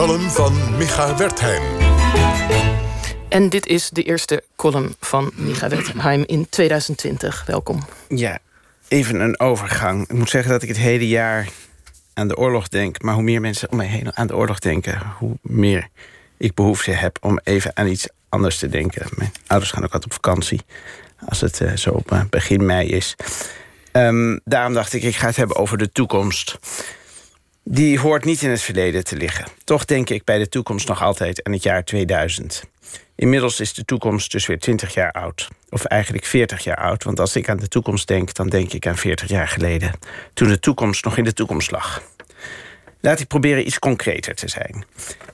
column van Micha Wertheim. En dit is de eerste column van Micha Wertheim in 2020. Welkom. Ja, even een overgang. Ik moet zeggen dat ik het hele jaar aan de oorlog denk. Maar hoe meer mensen om mij heen aan de oorlog denken, hoe meer ik behoefte heb om even aan iets anders te denken. Mijn ouders gaan ook altijd op vakantie. Als het uh, zo op uh, begin mei is. Um, daarom dacht ik, ik ga het hebben over de toekomst. Die hoort niet in het verleden te liggen. Toch denk ik bij de toekomst nog altijd aan het jaar 2000. Inmiddels is de toekomst dus weer 20 jaar oud. Of eigenlijk 40 jaar oud. Want als ik aan de toekomst denk, dan denk ik aan 40 jaar geleden. Toen de toekomst nog in de toekomst lag. Laat ik proberen iets concreter te zijn.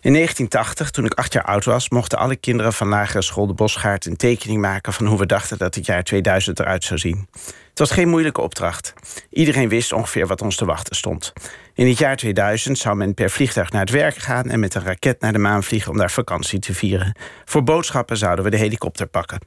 In 1980, toen ik acht jaar oud was, mochten alle kinderen van lagere school de Bosgaard een tekening maken van hoe we dachten dat het jaar 2000 eruit zou zien. Het was geen moeilijke opdracht. Iedereen wist ongeveer wat ons te wachten stond. In het jaar 2000 zou men per vliegtuig naar het werk gaan en met een raket naar de maan vliegen om daar vakantie te vieren. Voor boodschappen zouden we de helikopter pakken.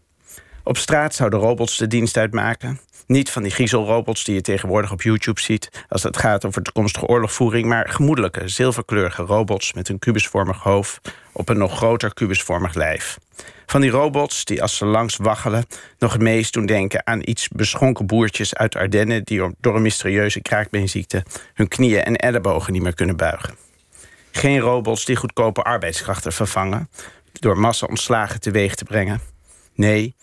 Op straat zouden robots de dienst uitmaken. Niet van die griezelrobots die je tegenwoordig op YouTube ziet als het gaat over toekomstige oorlogvoering, maar gemoedelijke, zilverkleurige robots met een kubusvormig hoofd op een nog groter kubusvormig lijf. Van die robots die als ze langs waggelen nog het meest doen denken aan iets beschonken boertjes uit Ardennen die door een mysterieuze kraakbeenziekte hun knieën en ellebogen niet meer kunnen buigen. Geen robots die goedkope arbeidskrachten vervangen door massa ontslagen teweeg te brengen. Nee,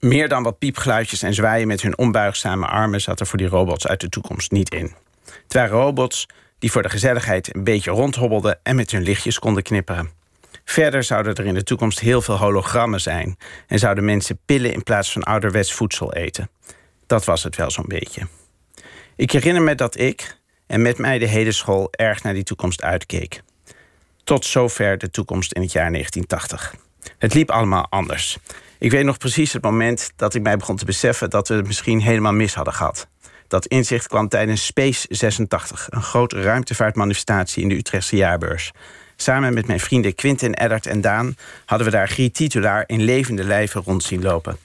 meer dan wat piepgeluidjes en zwaaien met hun onbuigzame armen zat er voor die robots uit de toekomst niet in. Het waren robots die voor de gezelligheid een beetje rondhobbelden en met hun lichtjes konden knipperen. Verder zouden er in de toekomst heel veel hologrammen zijn en zouden mensen pillen in plaats van ouderwets voedsel eten. Dat was het wel zo'n beetje. Ik herinner me dat ik en met mij de hele school erg naar die toekomst uitkeek. Tot zover de toekomst in het jaar 1980. Het liep allemaal anders. Ik weet nog precies het moment dat ik mij begon te beseffen dat we het misschien helemaal mis hadden gehad. Dat inzicht kwam tijdens Space 86, een grote ruimtevaartmanifestatie in de Utrechtse jaarbeurs. Samen met mijn vrienden Quintin, Eddard en Daan hadden we daar Griet Titulaar in levende lijven rond zien lopen.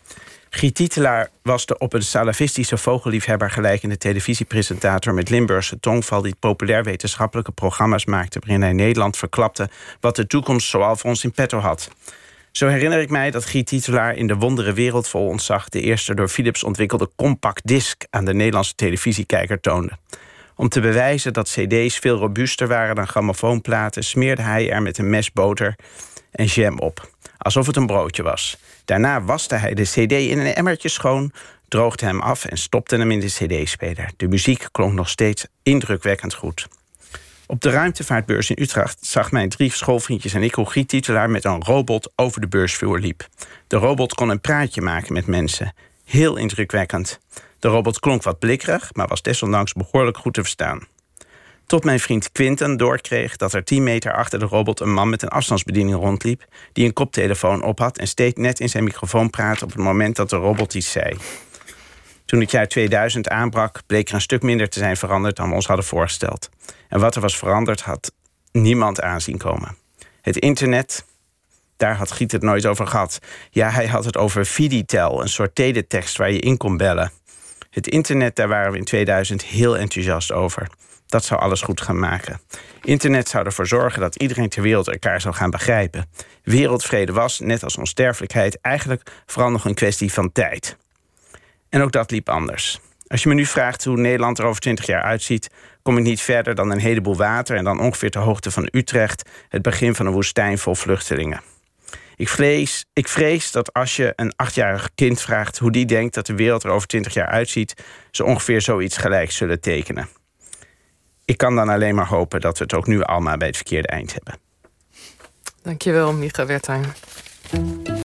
Griet Titelaar was de op een salafistische vogelliefhebber gelijkende televisiepresentator met Limburgse tongval die populair wetenschappelijke programma's maakte waarin hij Nederland verklapte wat de toekomst zoal voor ons in petto had. Zo herinner ik mij dat Giet Titelaar in de wondere wereld vol ontzag... de eerste door Philips ontwikkelde compact disc aan de Nederlandse televisiekijker toonde. Om te bewijzen dat cd's veel robuuster waren dan grammofoonplaten... smeerde hij er met een mes boter en jam op. Alsof het een broodje was. Daarna waste hij de cd in een emmertje schoon... droogde hem af en stopte hem in de cd-speler. De muziek klonk nog steeds indrukwekkend goed. Op de ruimtevaartbeurs in Utrecht zag mijn drie schoolvriendjes en ik hoe Giet Titelaar met een robot over de beursvloer liep. De robot kon een praatje maken met mensen. Heel indrukwekkend. De robot klonk wat blikkerig, maar was desondanks behoorlijk goed te verstaan. Tot mijn vriend Quinten doorkreeg dat er 10 meter achter de robot een man met een afstandsbediening rondliep, die een koptelefoon op had en steeds net in zijn microfoon praatte op het moment dat de robot iets zei. Toen het jaar 2000 aanbrak, bleek er een stuk minder te zijn veranderd dan we ons hadden voorgesteld. En wat er was veranderd, had niemand aanzien komen. Het internet, daar had Giet het nooit over gehad. Ja, hij had het over Viditel, een soort teletext waar je in kon bellen. Het internet, daar waren we in 2000 heel enthousiast over. Dat zou alles goed gaan maken. Internet zou ervoor zorgen dat iedereen ter wereld elkaar zou gaan begrijpen. Wereldvrede was, net als onsterfelijkheid, eigenlijk vooral nog een kwestie van tijd. En ook dat liep anders. Als je me nu vraagt hoe Nederland er over 20 jaar uitziet, kom ik niet verder dan een heleboel water en dan ongeveer ter hoogte van Utrecht het begin van een woestijn vol vluchtelingen. Ik vrees, ik vrees dat als je een achtjarig kind vraagt hoe die denkt dat de wereld er over 20 jaar uitziet, ze ongeveer zoiets gelijk zullen tekenen. Ik kan dan alleen maar hopen dat we het ook nu allemaal bij het verkeerde eind hebben. Dankjewel, Micha Wertheim.